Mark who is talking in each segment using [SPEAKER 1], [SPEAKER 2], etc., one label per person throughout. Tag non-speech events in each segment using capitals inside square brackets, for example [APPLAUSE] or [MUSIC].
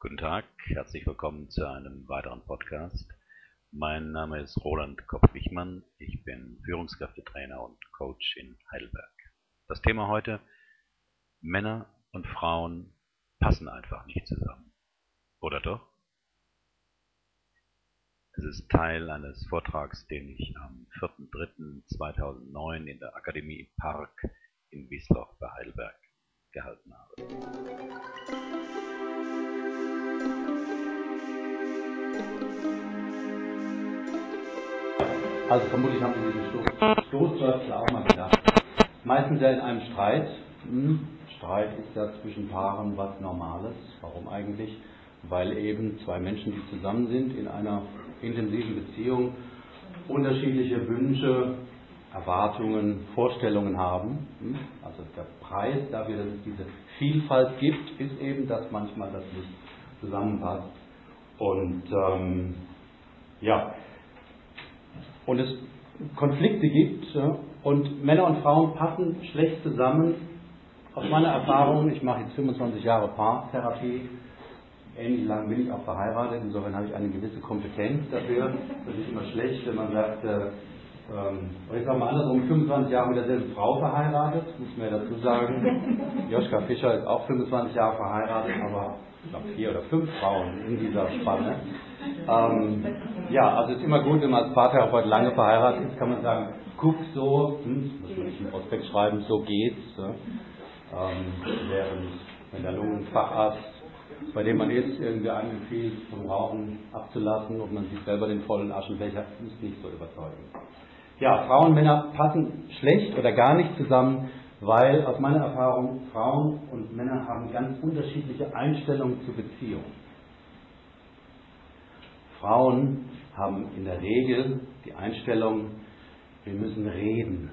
[SPEAKER 1] Guten Tag, herzlich willkommen zu einem weiteren Podcast. Mein Name ist Roland Kopp-Wichmann, ich bin Führungskräftetrainer und Coach in Heidelberg. Das Thema heute, Männer und Frauen passen einfach nicht zusammen. Oder doch? Es ist Teil eines Vortrags, den ich am 4.3.2009 in der Akademie Park in Wiesloch bei Heidelberg gehalten habe.
[SPEAKER 2] Also vermutlich haben Sie diesen Stoß, Stoßwörtler auch mal gedacht. Meistens ja in einem Streit. Hm, Streit ist ja zwischen Paaren was Normales. Warum eigentlich? Weil eben zwei Menschen, die zusammen sind, in einer intensiven Beziehung unterschiedliche Wünsche, Erwartungen, Vorstellungen haben. Hm? Also der Preis dafür, dass es diese Vielfalt gibt, ist eben, dass manchmal das nicht zusammenpasst. Und ähm, ja, und es Konflikte gibt und Männer und Frauen passen schlecht zusammen. Aus meiner Erfahrung, ich mache jetzt 25 Jahre Paartherapie, ähnlich lang bin ich auch verheiratet, insofern habe ich eine gewisse Kompetenz dafür. Das ist immer schlecht, wenn man sagt, äh, ich sage mal andersrum, 25 Jahre mit derselben Frau verheiratet, muss man ja dazu sagen. [LAUGHS] Joschka Fischer ist auch 25 Jahre verheiratet, aber ich glaube vier oder fünf Frauen in dieser Spanne. Ähm, ja, also es ist immer gut, wenn man als Paartherapeut lange verheiratet ist, kann man sagen, guck so, hm, muss man nicht im Prospekt schreiben, so geht's. Ja. Ähm, während wenn der Lungenfacharzt, bei dem man ist, irgendwie empfiehlt, vom Rauchen abzulassen und man sieht selber den vollen Aschenbecher, ist nicht so überzeugend. Ja, Frauen und Männer passen schlecht oder gar nicht zusammen, weil aus meiner Erfahrung Frauen und Männer haben ganz unterschiedliche Einstellungen zur Beziehung. Frauen haben in der Regel die Einstellung, wir müssen reden.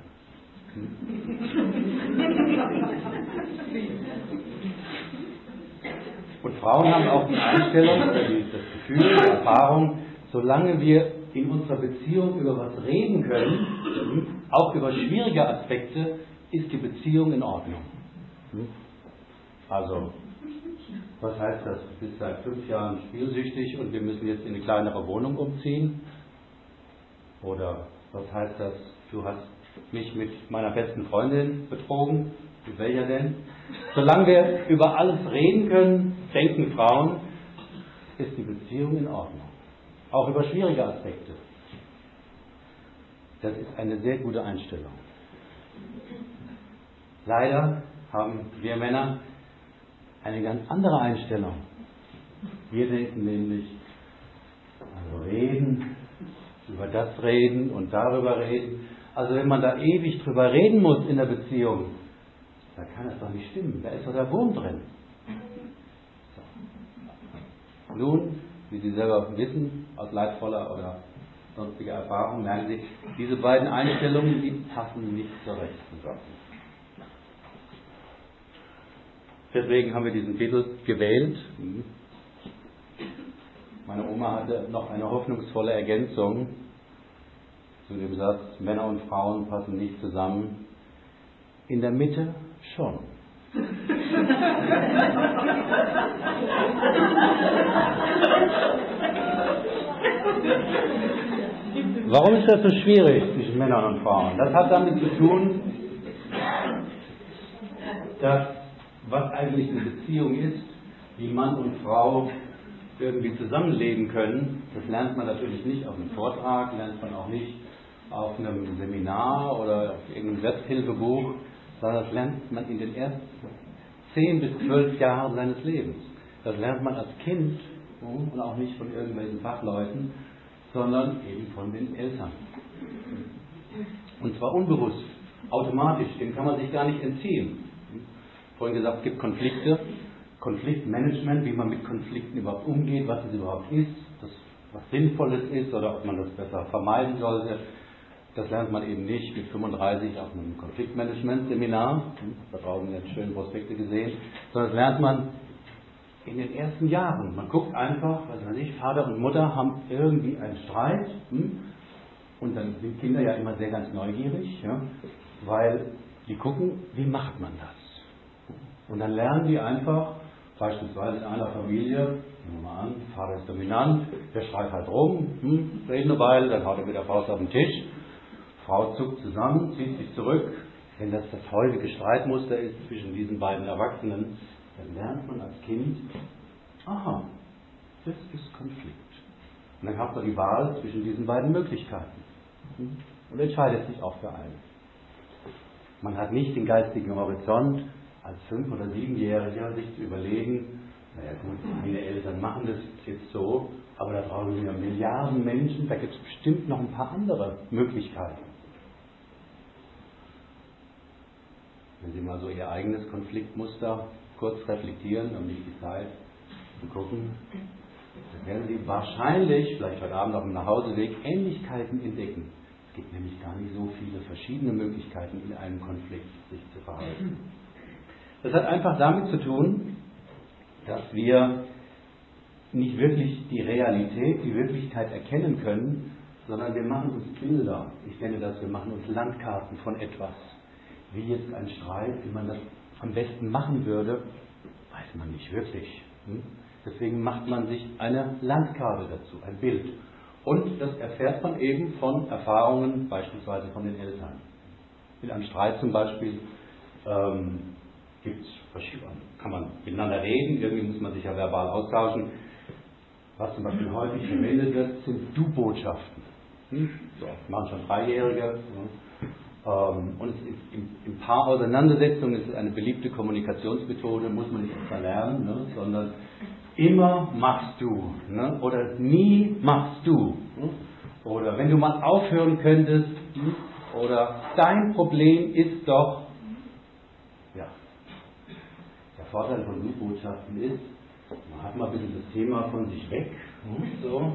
[SPEAKER 2] Und Frauen haben auch die Einstellung das Gefühl, die Erfahrung, solange wir in unserer Beziehung über was reden können, auch über schwierige Aspekte, ist die Beziehung in Ordnung. Also, was heißt das? Du bist seit fünf Jahren spielsüchtig und wir müssen jetzt in eine kleinere Wohnung umziehen? Oder was heißt das? Du hast mich mit meiner besten Freundin betrogen? Mit welcher denn? Solange wir über alles reden können, denken Frauen, ist die Beziehung in Ordnung auch über schwierige Aspekte. Das ist eine sehr gute Einstellung. Leider haben wir Männer eine ganz andere Einstellung. Wir denken nämlich, also reden, über das reden und darüber reden. Also wenn man da ewig drüber reden muss in der Beziehung, dann kann es doch nicht stimmen. Da ist doch der Wurm drin. So. Nun wie Sie selber wissen, aus leidvoller oder sonstiger Erfahrung, merken Sie, diese beiden Einstellungen, die passen nicht zur rechten zusammen. Deswegen haben wir diesen Titel gewählt. Meine Oma hatte noch eine hoffnungsvolle Ergänzung zu dem Satz, Männer und Frauen passen nicht zusammen. In der Mitte schon. Warum ist das so schwierig zwischen Männern und Frauen? Das hat damit zu tun, dass was eigentlich eine Beziehung ist, wie Mann und Frau irgendwie zusammenleben können, das lernt man natürlich nicht auf einem Vortrag, lernt man auch nicht auf einem Seminar oder auf irgendeinem Selbsthilfebuch, sondern das lernt man in den ersten zehn bis zwölf Jahren seines Lebens. Das lernt man als Kind und auch nicht von irgendwelchen Fachleuten, sondern eben von den Eltern. Und zwar unbewusst, automatisch, dem kann man sich gar nicht entziehen. Vorhin gesagt, es gibt Konflikte, Konfliktmanagement, wie man mit Konflikten überhaupt umgeht, was es überhaupt ist, das, was Sinnvolles ist oder ob man das besser vermeiden sollte. Das lernt man eben nicht mit 35 auf einem Konfliktmanagement-Seminar, da draußen jetzt schön Prospekte gesehen, sondern das lernt man in den ersten Jahren. Man guckt einfach, was weiß ich, Vater und Mutter haben irgendwie einen Streit hm? und dann sind Kinder ja immer sehr ganz neugierig, weil die gucken, wie macht man das? Und dann lernen die einfach, Beispielsweise in einer Familie, nehmen wir mal an, Vater ist dominant, der schreit halt rum, hm, reden eine Weile, dann haut er wieder Faust auf den Tisch, Frau zuckt zusammen, zieht sich zurück. Wenn das das häufige Streitmuster ist zwischen diesen beiden Erwachsenen, dann lernt man als Kind, aha, das ist Konflikt. Und dann hat man die Wahl zwischen diesen beiden Möglichkeiten hm, und entscheidet sich auch für eine. Man hat nicht den geistigen Horizont, als Fünf- oder Siebenjähriger sich zu überlegen, naja gut, meine Eltern machen das jetzt so, aber da sind ja Milliarden Menschen, da gibt es bestimmt noch ein paar andere Möglichkeiten. Wenn Sie mal so Ihr eigenes Konfliktmuster kurz reflektieren und nicht die Zeit zu gucken, dann werden Sie wahrscheinlich, vielleicht heute Abend auf dem Nachhauseweg, Ähnlichkeiten entdecken. Es gibt nämlich gar nicht so viele verschiedene Möglichkeiten in einem Konflikt sich zu verhalten. Das hat einfach damit zu tun, dass wir nicht wirklich die Realität, die Wirklichkeit erkennen können, sondern wir machen uns Bilder. Ich nenne das, wir machen uns Landkarten von etwas. Wie jetzt ein Streit, wie man das am besten machen würde, weiß man nicht wirklich. Hm? Deswegen macht man sich eine Landkarte dazu, ein Bild. Und das erfährt man eben von Erfahrungen, beispielsweise von den Eltern. In einem Streit zum Beispiel ähm, gibt's kann man miteinander reden, irgendwie muss man sich ja verbal austauschen. Was zum Beispiel häufig verwendet wird, sind Du-Botschaften. Hm? So, machen schon Dreijährige. Ja. Ähm, und in, in Paarauseinandersetzungen ist es eine beliebte Kommunikationsmethode, muss man nicht extra lernen, ne? sondern immer machst du ne? oder nie machst du. Ne? Oder wenn du mal aufhören könntest, hm? oder dein Problem ist doch Vorteil von Blutbotschaften ist, man hat mal ein bisschen das Thema von sich weg. So.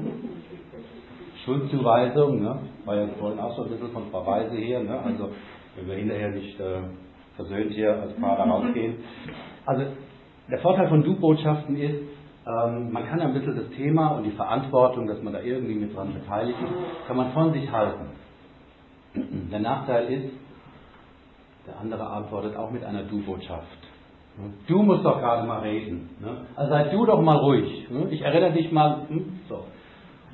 [SPEAKER 2] Schuldzuweisung, ne? war ja vorhin auch schon ein bisschen von Frau Weise her, ne? also wenn wir hinterher nicht äh, versöhnt hier als Paar rausgehen. Also der Vorteil von Du-Botschaften ist, ähm, man kann ein bisschen das Thema und die Verantwortung, dass man da irgendwie mit dran beteiligt ist, kann man von sich halten. Der Nachteil ist, der andere antwortet auch mit einer Du-Botschaft. Du musst doch gerade mal reden. Ne? Also sei du doch mal ruhig. Ne? Ich erinnere dich mal. Hm? So.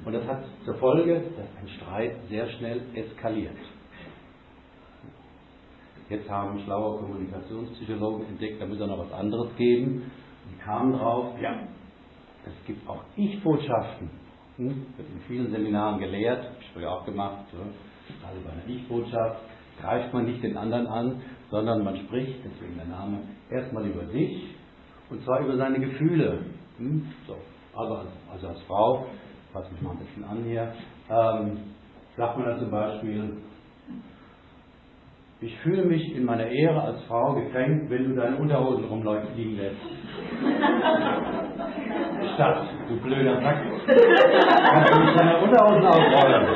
[SPEAKER 2] Und das hat zur Folge, dass ein Streit sehr schnell eskaliert. Jetzt haben schlaue Kommunikationspsychologen entdeckt, da muss es noch was anderes geben. Und kamen drauf, ja, es gibt auch Ich-Botschaften. Hm? Wird in vielen Seminaren gelehrt, habe ich früher auch gemacht. So. Also bei einer Ich-Botschaft greift man nicht den anderen an, sondern man spricht, deswegen der Name, erstmal über sich und zwar über seine Gefühle. Hm? So. Also, als, also als Frau, fasse mich mal ein bisschen an hier, ähm, sagt man dann zum Beispiel, ich fühle mich in meiner Ehre als Frau gekränkt, wenn du deine Unterhosen rumliegen lässt. [LAUGHS] Statt, du blöder Sack. Kannst du nicht deine Unterhosen ausrollen?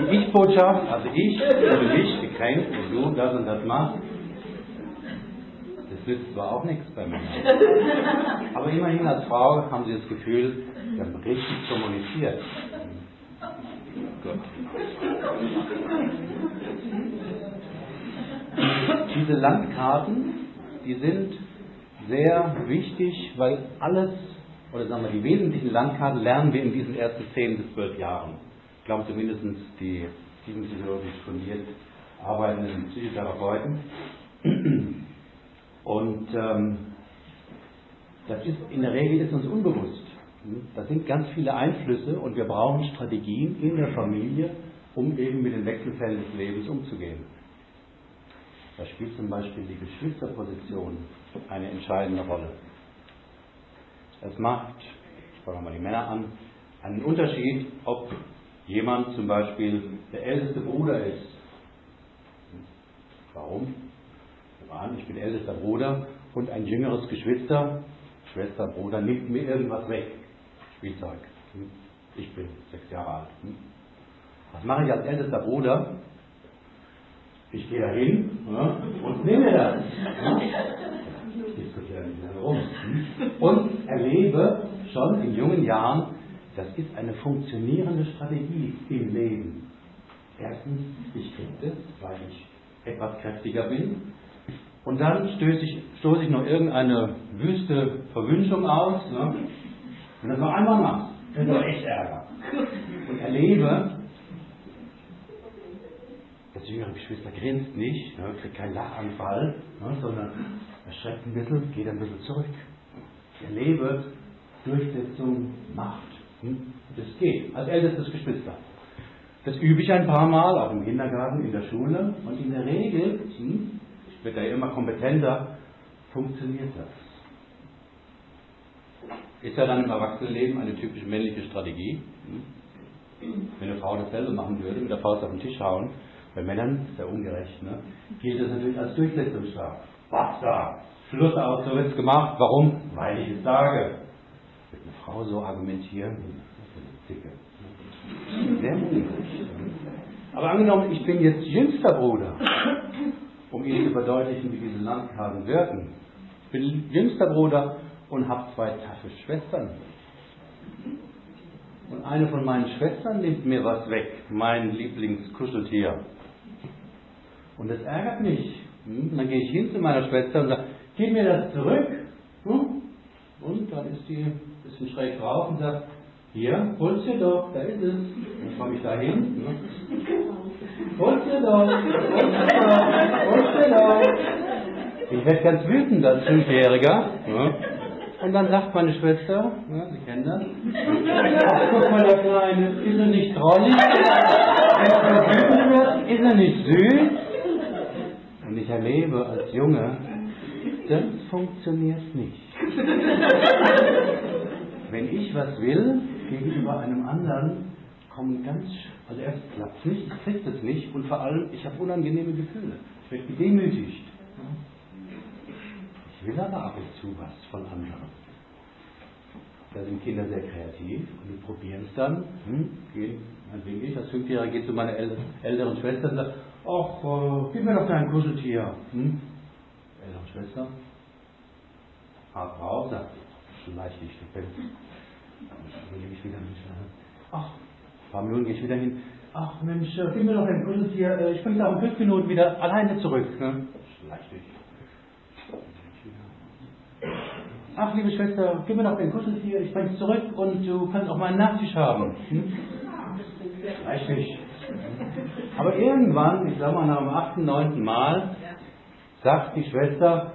[SPEAKER 2] Die Ich-Botschaft, also ich fühle mich gekränkt, wenn du das und das machst. Das nützt zwar auch nichts bei mir. [LAUGHS] Aber immerhin als Frau haben sie das Gefühl, sie haben richtig kommuniziert. Gut. Diese Landkarten, die sind sehr wichtig, weil alles, oder sagen wir, die wesentlichen Landkarten lernen wir in diesen ersten 10 bis 12 Jahren. Ich glaube zumindest die tiefenpsychologisch fundiert arbeitenden Psychotherapeuten. Und ähm, das ist in der Regel ist uns unbewusst. Das sind ganz viele Einflüsse und wir brauchen Strategien in der Familie, um eben mit den Wechselfällen des Lebens umzugehen. Da spielt zum Beispiel die Geschwisterposition eine entscheidende Rolle. Es macht, schauen wir mal die Männer an, einen Unterschied, ob jemand zum Beispiel der älteste Bruder ist. Warum? Ich bin ältester Bruder und ein jüngeres Geschwister, Schwester, Bruder, nimmt mir irgendwas weg. Spielzeug. Ich bin sechs Jahre alt. Was mache ich als ältester Bruder? Ich gehe da hin und nehme das. Diskutiere nicht lange rum. Und erlebe schon in jungen Jahren, das ist eine funktionierende Strategie im Leben. Erstens, ich kriege das, weil ich etwas kräftiger bin. Und dann stöße ich, stoße ich noch irgendeine wüste Verwünschung aus. Ne? Und das noch einmal machst, dann ist echt Ärger. Und erlebe, das jüngere Geschwister grinst nicht, ne, kriegt keinen Lachanfall, ne, sondern erschreckt ein bisschen, geht ein bisschen zurück. Ich erlebe Durchsetzung, Macht. Hm? Das geht, als ältestes Geschwister. Das übe ich ein paar Mal, auch im Kindergarten, in der Schule. Und in der Regel, hm, werde ja immer kompetenter, funktioniert das. Ist ja dann im Erwachsenenleben eine typisch männliche Strategie. Hm? Wenn eine Frau dasselbe machen würde, mit der Faust auf den Tisch hauen, bei Männern ist ja ungerecht, ne? gilt das natürlich als Durchsetzungsstraf. Basta! Schluss aus, so wird es gemacht. Warum? Weil ich es sage. Wird eine Frau so argumentieren, das ist eine Zicke. Sehr mutig. Aber angenommen, ich bin jetzt jüngster Bruder, um Ihnen zu verdeutlichen, wie diese Landkarten wirken. Ich bin jüngster Bruder und habe zwei taffe Schwestern. Und eine von meinen Schwestern nimmt mir was weg, mein Lieblingskuscheltier. Und das ärgert mich. Hm? Dann gehe ich hin zu meiner Schwester und sage, gib mir das zurück. Hm? Und dann ist die ein bisschen schräg drauf und sagt, hier, hol's dir doch, da ist es. Dann komme ich da hin. Ne? Hol's dir doch, hol's dir doch, hol's dir doch. Ich werde ganz wütend als Fünfjähriger. Ne? Und dann sagt meine Schwester, ja, Sie kennen das, ach, guck mal, der Kleine, ist er nicht trollig? Ist er nicht süß? Und ich erlebe als Junge, das funktioniert nicht. Wenn ich was will, gegenüber einem anderen, kommen ganz, also erst klappt es nicht, ich kriege das nicht und vor allem, ich habe unangenehme Gefühle. Ich werde gedemütigt. Ich will aber ab und zu was von anderen. Da sind Kinder sehr kreativ und die probieren es dann. Hm, gehen, meinetwegen ich als Fünfjähriger gehe zu meiner älteren Schwester und sage, ach, äh, gib mir doch dein Kuscheltier. Hm? Ältere Schwester, hart drauf, sagt, schleich dich, du Pimp. Dann gehe ich wieder mit. Ach, ein paar Minuten gehe ich wieder hin. Ach Mensch, äh, gib mir doch dein Kuscheltier, äh, ich bringe da in fünf Minuten wieder alleine zurück. Ne? Schleich dich. Ach, liebe Schwester, gib mir doch dein Kuscheltier, ich bring's zurück und du kannst auch meinen Nachtisch haben. Hm? Schleich dich. Aber irgendwann, ich sag mal nach dem achten, neunten Mal, sagt die Schwester,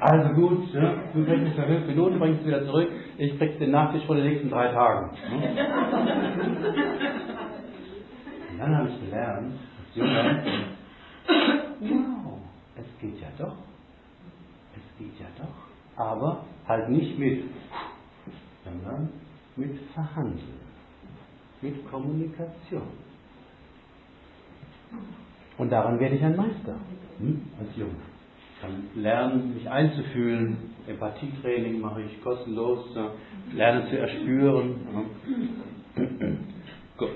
[SPEAKER 2] also gut, ja, du kriegst es für fünf Minuten, bringst es wieder zurück, ich krieg's den Nachtisch vor den nächsten drei Tagen. Und dann habe ich gelernt, als Junge, wow, es geht ja doch. Es geht ja doch. Aber halt nicht mit, sondern mit Verhandeln, mit Kommunikation. Und daran werde ich ein Meister, hm? als Junge. Ich kann lernen, mich einzufühlen. Empathietraining mache ich kostenlos. Lerne zu erspüren. [CLEARS THROAT] Gut.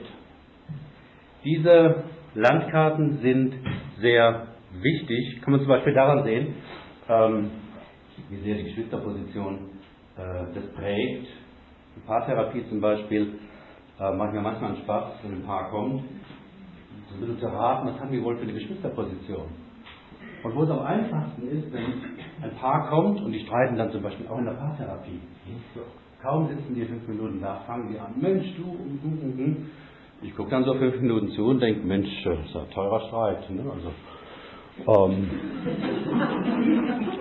[SPEAKER 2] Diese Landkarten sind sehr wichtig. Kann man zum Beispiel daran sehen, ähm, wie sehr die Geschwisterposition äh, das prägt. Die Paartherapie zum Beispiel äh, macht mir manchmal einen Spaß, wenn ein Paar kommt so ein bisschen zu raten, was haben wir wohl für eine Geschwisterposition. Und wo es am einfachsten ist, wenn ein Paar kommt und die streiten dann zum Beispiel auch in der Paartherapie. So, kaum sitzen die fünf Minuten da, fangen die an, Mensch, du, und du, und du. Ich gucke dann so fünf Minuten zu und denke, Mensch, das ist ein teurer Streit. Ne? Also, ähm,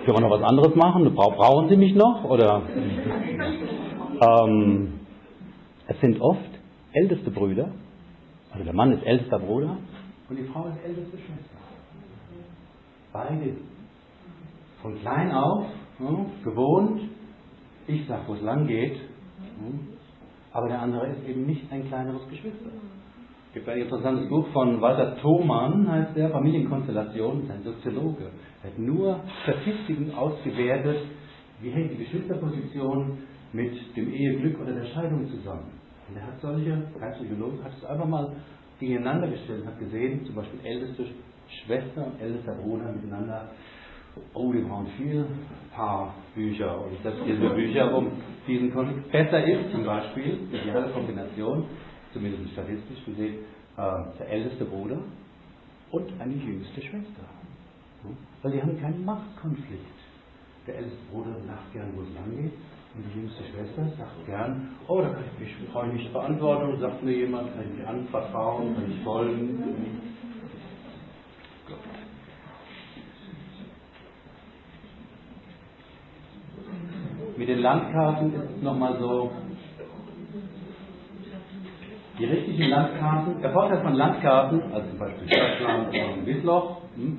[SPEAKER 2] können wir noch was anderes machen? Brauchen Sie mich noch? Oder? Ähm, es sind oft älteste Brüder, also der Mann ist ältester Bruder und die Frau ist älteste Schwester. Beide. Von klein auf, ja, gewohnt, ich sag, wo es lang geht, ja, aber der andere ist eben nicht ein kleineres Geschwister. Es gibt ein interessantes Buch von Walter Thomann, heißt der, Familienkonstellation, ein Soziologe. Er hat nur Statistiken ausgewertet, wie hängt die Geschwisterposition mit dem Eheglück oder der Scheidung zusammen. Und er hat solche, kein Psychologe, hat es einfach mal gegeneinander gestellt, hat gesehen, zum Beispiel älteste Schwester und ältester Bruder miteinander. Oh, die brauchen viel Paarbücher und selbstgelesene Bücher, um diesen Konflikt. Besser ist zum Beispiel, die ideale Kombination, zumindest statistisch gesehen, äh, der älteste Bruder und eine jüngste Schwester. Weil die haben keinen Machtkonflikt. Der älteste Bruder sagt gern, wo es lang geht. Und die jüngste Schwester sagt gern, oh, da kann ich mich, brauche ich nicht beantworten, und sagt mir jemand, kann ich mich anvertrauen, kann ich folgen. Mit den Landkarten ist es nochmal so, die richtigen Landkarten, der Vorteil von Landkarten, also zum Beispiel Stadtland und Wiesloch, hm,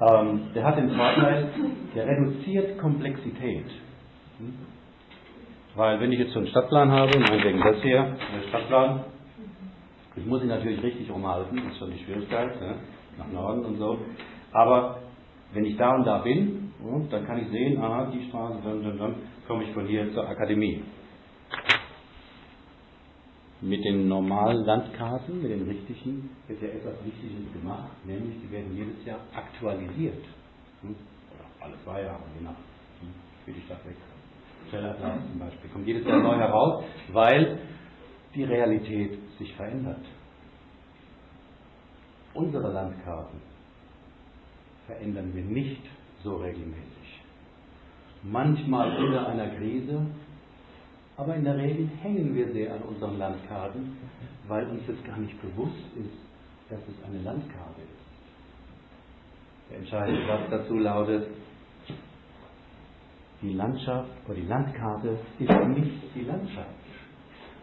[SPEAKER 2] ähm, der hat den Vorteil, der reduziert Komplexität. Hm? Weil wenn ich jetzt so einen Stadtplan habe, meinetwegen das hier, der Stadtplan, ich muss ihn natürlich richtig umhalten, das ist schon die Schwierigkeit, ne? Nach Norden und so. Aber wenn ich da und da bin, dann kann ich sehen, aha, die Straße, dann, dann, dann komme ich von hier zur Akademie mit den normalen Landkarten, mit den richtigen, wird ja etwas Wichtiges gemacht, nämlich die werden jedes Jahr aktualisiert. Hm? Oder alle zwei Jahre, je nach hm, wie die Stadt wächst. Schellerplatz zum Beispiel, kommt jedes Jahr neu heraus, weil die Realität sich verändert. Unsere Landkarten verändern wir nicht so regelmäßig. Manchmal unter einer Krise, aber in der Regel hängen wir sehr an unseren Landkarten, weil uns das gar nicht bewusst ist, dass es eine Landkarte ist. Der entscheidende Satz dazu lautet, die Landschaft oder die Landkarte ist nicht die Landschaft.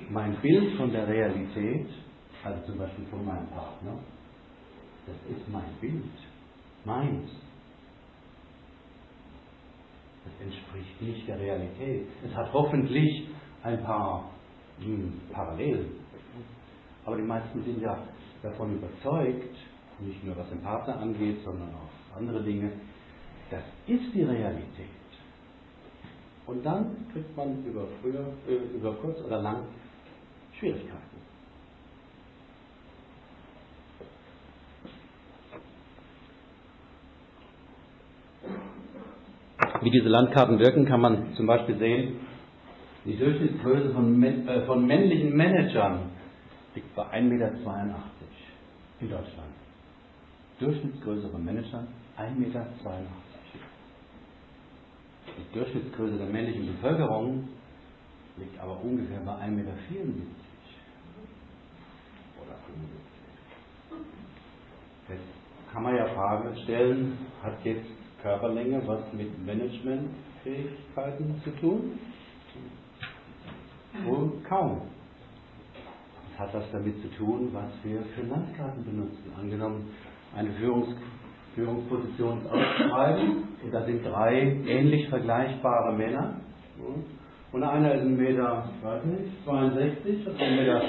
[SPEAKER 2] Mein Bild von der Realität, also zum Beispiel von meinem Partner, das ist mein Bild, meins. Das entspricht nicht der Realität. Es hat hoffentlich ein paar hm, Parallelen. Aber die meisten sind ja davon überzeugt, nicht nur was den Partner angeht, sondern auch andere Dinge, das ist die Realität. Und dann kriegt man über, früher, äh, über kurz oder lang Schwierigkeiten. Wie diese Landkarten wirken, kann man zum Beispiel sehen die Durchschnittsgröße von, äh, von männlichen Managern liegt bei 1,82 Meter in Deutschland. Durchschnittsgröße von Managern 1,82 Meter. Die Durchschnittsgröße der männlichen Bevölkerung liegt aber ungefähr bei 1,74 Meter oder 75. Jetzt kann man ja Fragen stellen, hat jetzt Körperlänge was mit Managementfähigkeiten zu tun? Wohl kaum. Das hat das damit zu tun, was wir für Landkarten benutzen. Angenommen, eine Führungs Führungsposition auszuschreiben und da sind drei ähnlich vergleichbare Männer. Und einer ist ein Meter, ich weiß nicht, 62 und ein Meter,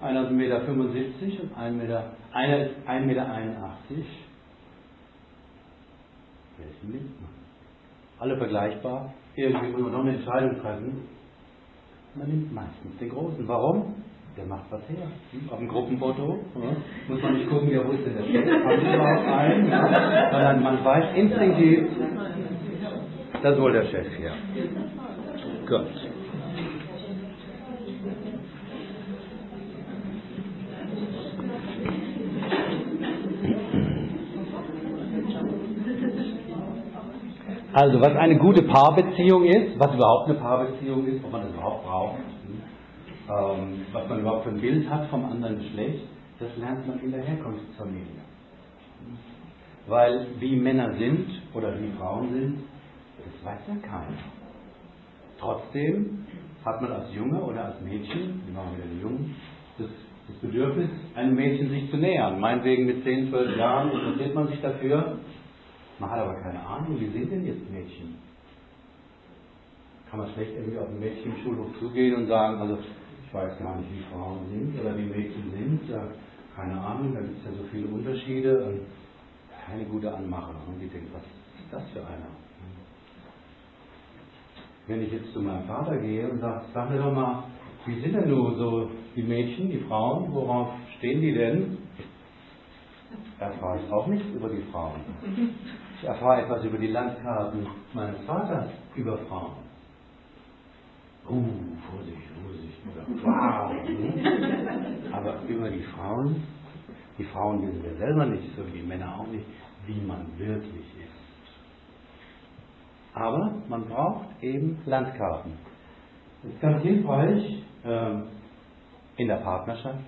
[SPEAKER 2] einer ist ein Meter 75 und ein Meter, einer ist 1,81 Meter. 81. Welchen nimmt man? Alle vergleichbar. Irgendwie muss man noch eine Entscheidung treffen. Man nimmt meistens den Großen. Warum? Der macht was her. Hm? Auf dem Gruppenfoto ja. muss man nicht gucken, ja, wo ist denn der Chef? Ein? Sondern man weiß instinktiv, das ist wohl der Chef hier. Gut. Also, was eine gute Paarbeziehung ist, was überhaupt eine Paarbeziehung ist, ob man das überhaupt braucht, ähm, was man überhaupt für ein Bild hat vom anderen Geschlecht, das lernt man in der Herkunftsfamilie. Weil wie Männer sind oder wie Frauen sind, das weiß ja keiner. Trotzdem hat man als Junge oder als Mädchen, wir machen wieder die Jungen, das, das Bedürfnis, einem Mädchen sich zu nähern. Meinetwegen mit 10, 12 Jahren interessiert man sich dafür, man hat aber keine Ahnung, wie sind denn jetzt Mädchen? Kann man schlecht irgendwie auf ein Mädchen im Schulhof zugehen und sagen, also ich weiß gar nicht, wie Frauen sind oder wie Mädchen sind. Ja, keine Ahnung, da gibt es ja so viele Unterschiede und keine gute Anmache. Und die denken, was ist das für einer? Wenn ich jetzt zu meinem Vater gehe und sage, sag mir doch mal, wie sind denn nur so die Mädchen, die Frauen, worauf stehen die denn? erfahre ich auch nichts über die Frauen. Ich erfahre etwas über die Landkarten meines Vaters über Frauen. Uh, Vorsicht, Vorsicht, oder? Aber über die Frauen, die Frauen wissen wir selber nicht, so wie die Männer auch nicht, wie man wirklich ist. Aber man braucht eben Landkarten. Es ist ganz hilfreich äh, in der Partnerschaft,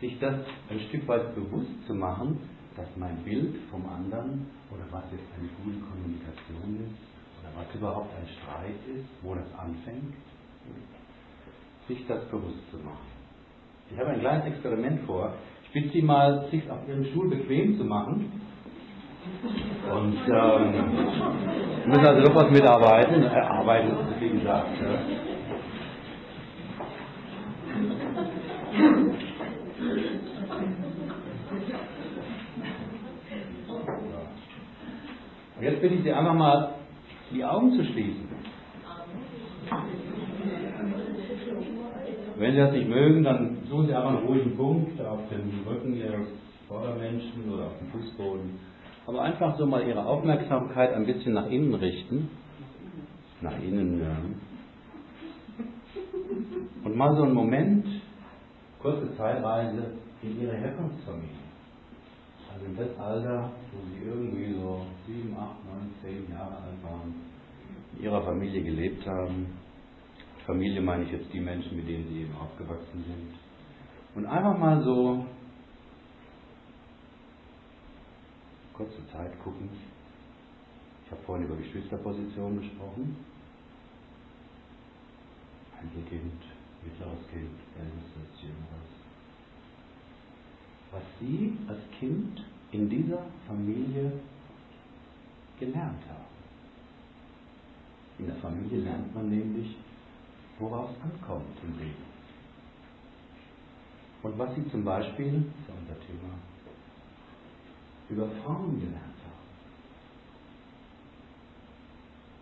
[SPEAKER 2] sich das ein Stück weit bewusst zu machen, dass mein Bild vom anderen oder was jetzt eine gute Kommunikation ist oder was überhaupt ein Streit ist, wo das anfängt, sich das bewusst zu machen. Ich habe ein kleines Experiment vor. Ich bitte Sie mal, sich auf Ihrem Stuhl bequem zu machen. Und ähm, müssen also noch was mitarbeiten. Äh, arbeiten, wie gesagt. Ja. Und jetzt bitte ich Sie einfach mal, die Augen zu schließen. Wenn Sie das nicht mögen, dann suchen Sie einfach einen ruhigen Punkt auf dem Rücken Ihres Vordermenschen oder auf dem Fußboden. Aber einfach so mal Ihre Aufmerksamkeit ein bisschen nach innen richten. Nach innen, ja. Und mal so einen Moment, kurze Zeitreise in Ihre Herkunftsfamilie. Also in das Alter, wo Sie irgendwie so sieben, acht, neun, zehn Jahre alt waren, in Ihrer Familie gelebt haben. Familie meine ich jetzt die Menschen, mit denen Sie eben aufgewachsen sind. Und einfach mal so kurze Zeit gucken. Ich habe vorhin über Geschwisterpositionen gesprochen. Einzelkind, mittleres Kind, ältestes, jüngeres. Was Sie als Kind in dieser Familie gelernt haben. In der Familie lernt man nämlich, worauf es ankommt im Leben. Und was Sie zum Beispiel, ist ja unser Thema, über Frauen gelernt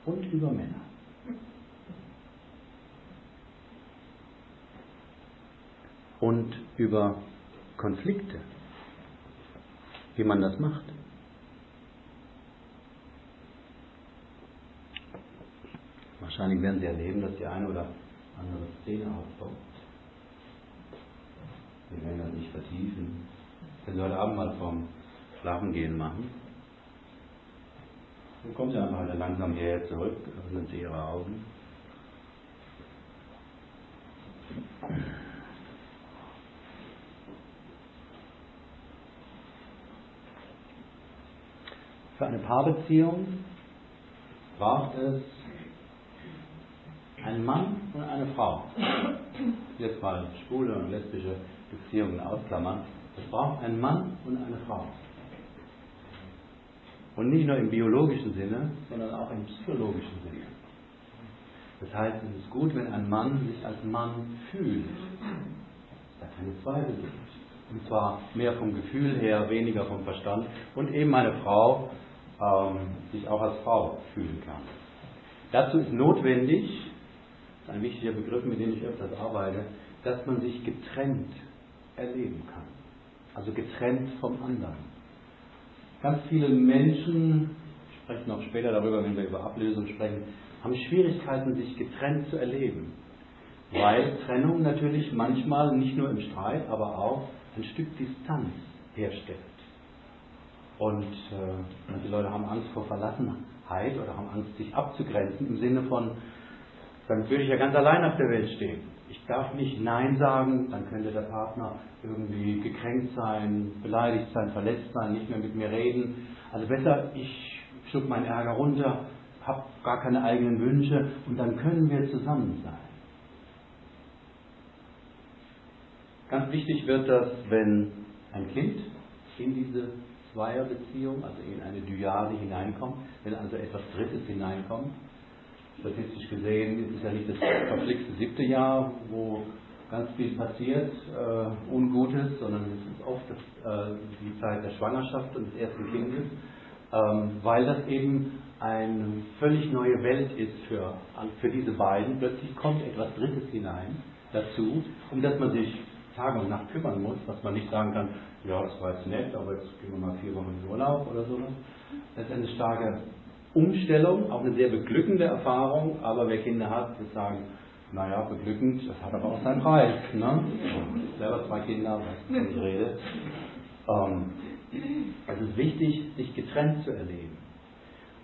[SPEAKER 2] haben. Und über Männer. Und über Konflikte. Wie man das macht. Wahrscheinlich werden Sie erleben, dass die eine oder andere Szene aufbaut. Wir werden das nicht vertiefen. Wenn Sie heute Abend mal vom Schlafen gehen machen, dann kommen Sie einfach langsam hierher zurück, öffnen Sie Ihre Augen. Für eine Paarbeziehung braucht es einen Mann und eine Frau. Jetzt mal schwule und lesbische Beziehungen ausklammern. Es braucht einen Mann und eine Frau. Und nicht nur im biologischen Sinne, sondern auch im psychologischen Sinne. Das heißt, es ist gut, wenn ein Mann sich als Mann fühlt. Da keine Zweifel gibt. Und zwar mehr vom Gefühl her, weniger vom Verstand. Und eben eine Frau ähm, sich auch als Frau fühlen kann. Dazu ist notwendig, ist ein wichtiger Begriff, mit dem ich öfters arbeite, dass man sich getrennt erleben kann. Also getrennt vom anderen. Ganz viele Menschen, sprechen auch später darüber, wenn wir über Ablösung sprechen, haben Schwierigkeiten, sich getrennt zu erleben. Weil Trennung natürlich manchmal nicht nur im Streit, aber auch ein Stück Distanz herstellt. Und äh, manche Leute haben Angst vor Verlassenheit oder haben Angst, sich abzugrenzen im Sinne von, dann würde ich ja ganz allein auf der Welt stehen. Ich darf nicht Nein sagen, dann könnte der Partner irgendwie gekränkt sein, beleidigt sein, verletzt sein, nicht mehr mit mir reden. Also besser, ich schluck meinen Ärger runter, habe gar keine eigenen Wünsche und dann können wir zusammen sein. Ganz wichtig wird das, wenn ein Kind in diese Zweierbeziehung, also in eine Dyade hineinkommt, wenn also etwas Drittes hineinkommt. Statistisch gesehen ist es ja nicht das verflixte siebte Jahr, wo ganz viel passiert, äh, Ungutes, sondern es ist oft das, äh, die Zeit der Schwangerschaft und des ersten Kindes, ähm, weil das eben eine völlig neue Welt ist für, für diese beiden. Plötzlich kommt etwas Drittes hinein dazu, um das man sich Tag und Nacht kümmern muss, dass man nicht sagen kann, ja, das war jetzt nett, aber jetzt gehen wir mal vier Wochen in Urlaub oder sowas. Das ist eine starke Umstellung, auch eine sehr beglückende Erfahrung, aber wer Kinder hat, wird sagen, naja, beglückend, das hat aber auch seinen Preis. Ne? Selber zwei Kinder, wovon ich rede. Ähm, es ist wichtig, sich getrennt zu erleben.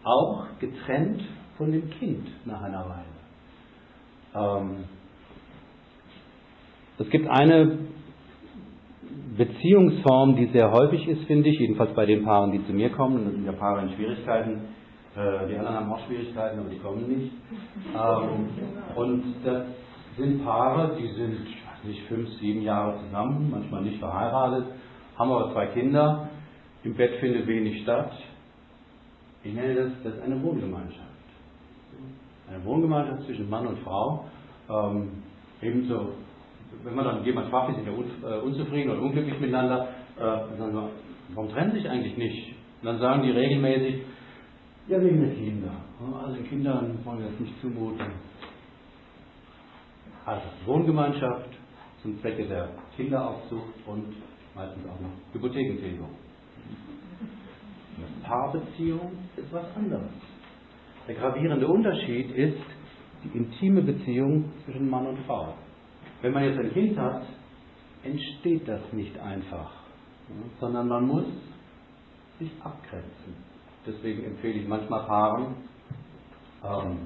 [SPEAKER 2] Auch getrennt von dem Kind nach einer Weile. Ähm, es gibt eine Beziehungsform, die sehr häufig ist, finde ich, jedenfalls bei den Paaren, die zu mir kommen. Das sind ja Paare in Schwierigkeiten. Äh, die anderen haben auch Schwierigkeiten, aber die kommen nicht. Ähm, und das sind Paare, die sind, ich weiß nicht, fünf, sieben Jahre zusammen, manchmal nicht verheiratet, haben aber zwei Kinder. Im Bett findet wenig statt. Ich nenne das, das ist eine Wohngemeinschaft. Eine Wohngemeinschaft zwischen Mann und Frau. Ähm, ebenso wenn man dann jemand fragt, ist er äh, unzufrieden oder unglücklich miteinander, äh, dann sagen wir, warum trennen sich eigentlich nicht? Und dann sagen die regelmäßig, ja, wegen der Kinder. Also Kindern wollen wir das nicht zumuten. Also Wohngemeinschaft zum Zwecke der Kinderaufzucht und meistens auch noch Hypothekentilgung. Eine Paarbeziehung ist was anderes. Der gravierende Unterschied ist die intime Beziehung zwischen Mann und Frau. Wenn man jetzt ein Kind hat, entsteht das nicht einfach, sondern man muss sich abgrenzen. Deswegen empfehle ich manchmal Paaren, ähm,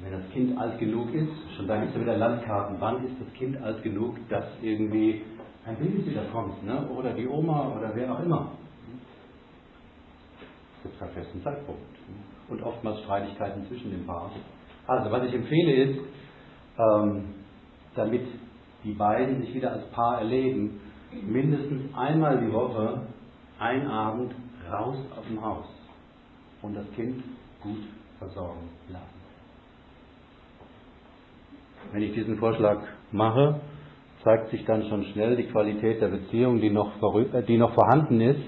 [SPEAKER 2] wenn das Kind alt genug ist, schon da gibt es ja wieder Landkarten, wann ist das Kind alt genug, dass irgendwie ein Babysitter kommt, ne? oder die Oma oder wer auch immer. Es gibt keinen festen Zeitpunkt. Und oftmals Streitigkeiten zwischen den Paaren. Also, was ich empfehle ist, ähm, damit die beiden sich wieder als Paar erleben, mindestens einmal die Woche, ein Abend raus aus dem Haus und das Kind gut versorgen lassen. Wenn ich diesen Vorschlag mache, zeigt sich dann schon schnell die Qualität der Beziehung, die noch, äh, die noch vorhanden ist.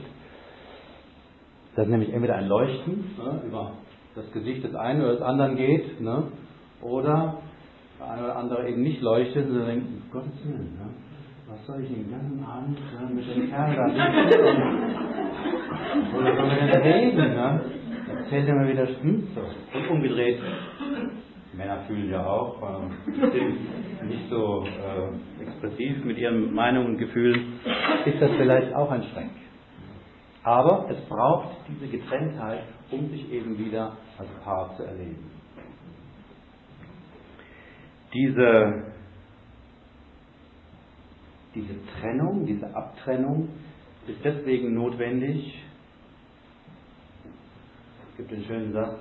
[SPEAKER 2] Das ist nämlich entweder ein Leuchten ne, über das Gesicht des einen oder des anderen geht, ne, oder der eine oder andere eben nicht leuchtet und denkt, um Gottes Willen, ne? was soll ich den ganzen Abend ne, mit dem Kerl da Oder sollen wir denn reden? Ne? Erzählt er mal wieder stimmt so. Und umgedreht. Männer fühlen ja auch, äh, nicht so äh, expressiv mit ihren Meinungen und Gefühlen, ist das vielleicht auch ein Schreck. Aber es braucht diese Getrenntheit, um sich eben wieder als Paar zu erleben. Diese, diese Trennung, diese Abtrennung ist deswegen notwendig. Es gibt den schönen Satz,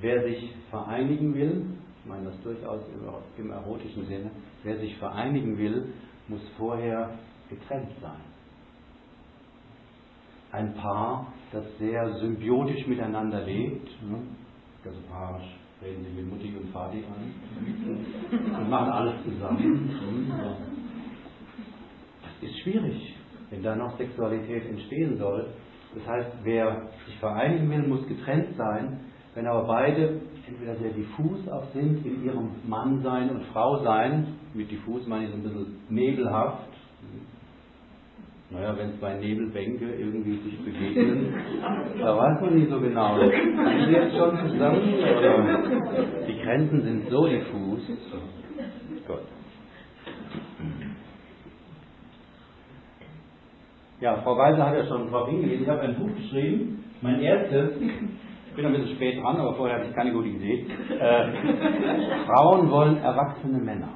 [SPEAKER 2] wer sich vereinigen will, ich meine das durchaus im erotischen Sinne, wer sich vereinigen will, muss vorher getrennt sein. Ein Paar, das sehr symbiotisch miteinander lebt, ne? also Paar reden sie mit Mutti und Vati an und machen alles zusammen. Das ist schwierig, wenn da noch Sexualität entstehen soll. Das heißt, wer sich vereinigen will, muss getrennt sein. Wenn aber beide entweder sehr diffus auch sind in ihrem Mannsein und Frausein, mit diffus meine ich so ein bisschen nebelhaft, naja, wenn zwei Nebelbänke irgendwie sich begegnen, da weiß man nicht so genau. Sind sie jetzt schon zusammen? Oder die Grenzen sind so diffus. Gott. Ja, Frau Weiser hat ja schon darauf hingewiesen. Ich habe ein Buch geschrieben, mein erstes. Ich bin ein bisschen spät dran, aber vorher hatte ich keine gute Idee. Äh, Frauen wollen erwachsene Männer.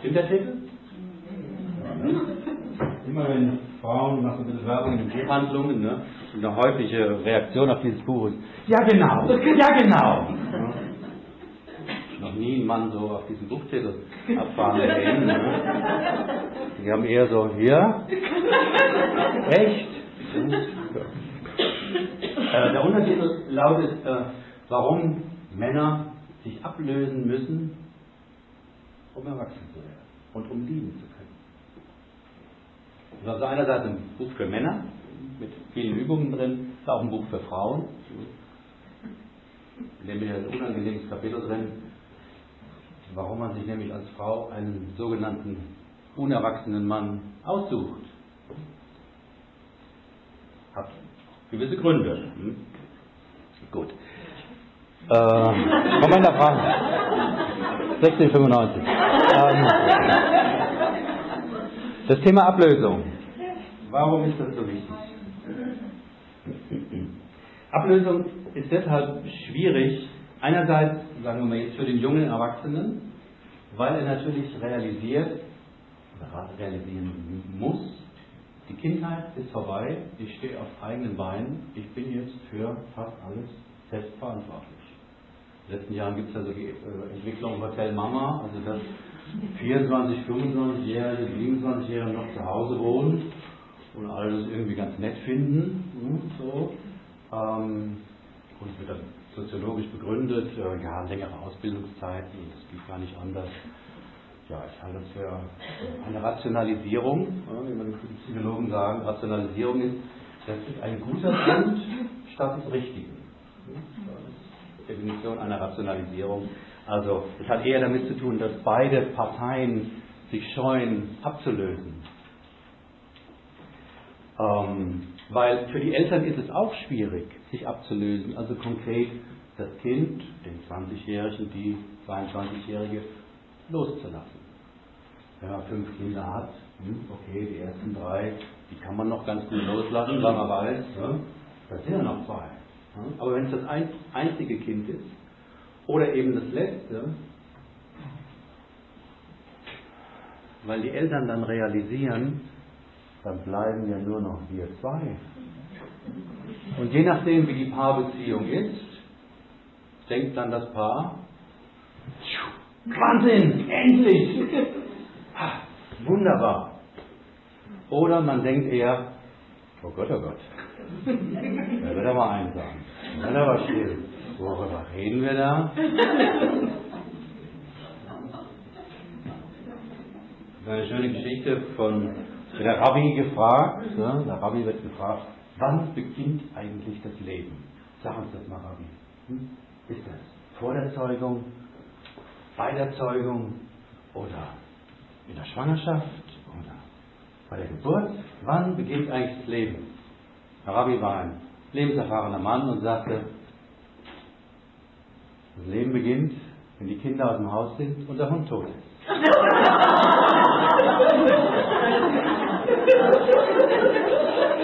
[SPEAKER 2] Stimmt der Titel? Ja, ne? Immer wenn Frauen machen ein bisschen Werbung in den Buchhandlungen, ne, eine häufige Reaktion auf dieses Buch ist, ja genau, ja genau. Ja. Noch nie ein Mann so auf diesen Buchtitel abfahren erwähnt. Ne. Die haben eher so, ja, echt? Äh, der Untertitel lautet, äh, warum Männer sich ablösen müssen, um erwachsen zu werden und um lieben zu können. Das ist also einerseits ein Buch für Männer mit vielen Übungen drin, ist auch ein Buch für Frauen. In dem ist ein unangenehmes Kapitel drin, warum man sich nämlich als Frau einen sogenannten unerwachsenen Mann aussucht. Hat gewisse Gründe. Hm? Gut. Äh, der Frage. 1695. Ähm, das Thema Ablösung. Warum ist das so wichtig? Ablösung ist deshalb schwierig, einerseits, sagen wir mal jetzt für den jungen Erwachsenen, weil er natürlich realisiert, realisieren muss, die Kindheit ist vorbei, ich stehe auf eigenen Beinen, ich bin jetzt für fast alles fest verantwortlich. In den letzten Jahren gibt es ja so die äh, Entwicklung Hotel Mama, also dass 24, 25-Jährige, 27-Jährige noch zu Hause wohnen und alle das irgendwie ganz nett finden. Hm, so. Ähm, und wird dann soziologisch begründet, äh, ja, längere Ausbildungszeiten, das geht gar nicht anders. Ja, ich halte das für eine Rationalisierung, wie man Psychologen sagen, Rationalisierung ist, das ist ein guter Grund statt des Richtigen. Definition einer Rationalisierung. Also es hat eher damit zu tun, dass beide Parteien sich scheuen abzulösen. Ähm, weil für die Eltern ist es auch schwierig, sich abzulösen. Also konkret das Kind, den 20-Jährigen, die 22-Jährige loszulassen. Wenn man fünf Kinder hat, hm, okay, die ersten drei, die kann man noch ganz gut loslassen, weil man weiß, ne, da sind ja noch zwei. Aber wenn es das einzige Kind ist, oder eben das letzte, weil die Eltern dann realisieren, dann bleiben ja nur noch wir zwei. Und je nachdem, wie die Paarbeziehung ist, denkt dann das Paar, Wahnsinn, endlich! [LAUGHS] Wunderbar. Oder man denkt eher, oh Gott, oh Gott, da wird aber einsam, da wird aber still. Worüber reden wir da? Das [LAUGHS] ist eine schöne Geschichte von der Rabbi gefragt. Ne? Der Rabbi wird gefragt, wann beginnt eigentlich das Leben? Sag uns das mal, Rabbi. Hm? Ist das vor der Zeugung, bei der Zeugung oder in der Schwangerschaft oder bei der Geburt? Wann beginnt eigentlich das Leben? Der Rabbi war ein lebenserfahrener Mann und sagte, das Leben beginnt, wenn die Kinder aus dem Haus sind und der Hund tot ist. [LAUGHS]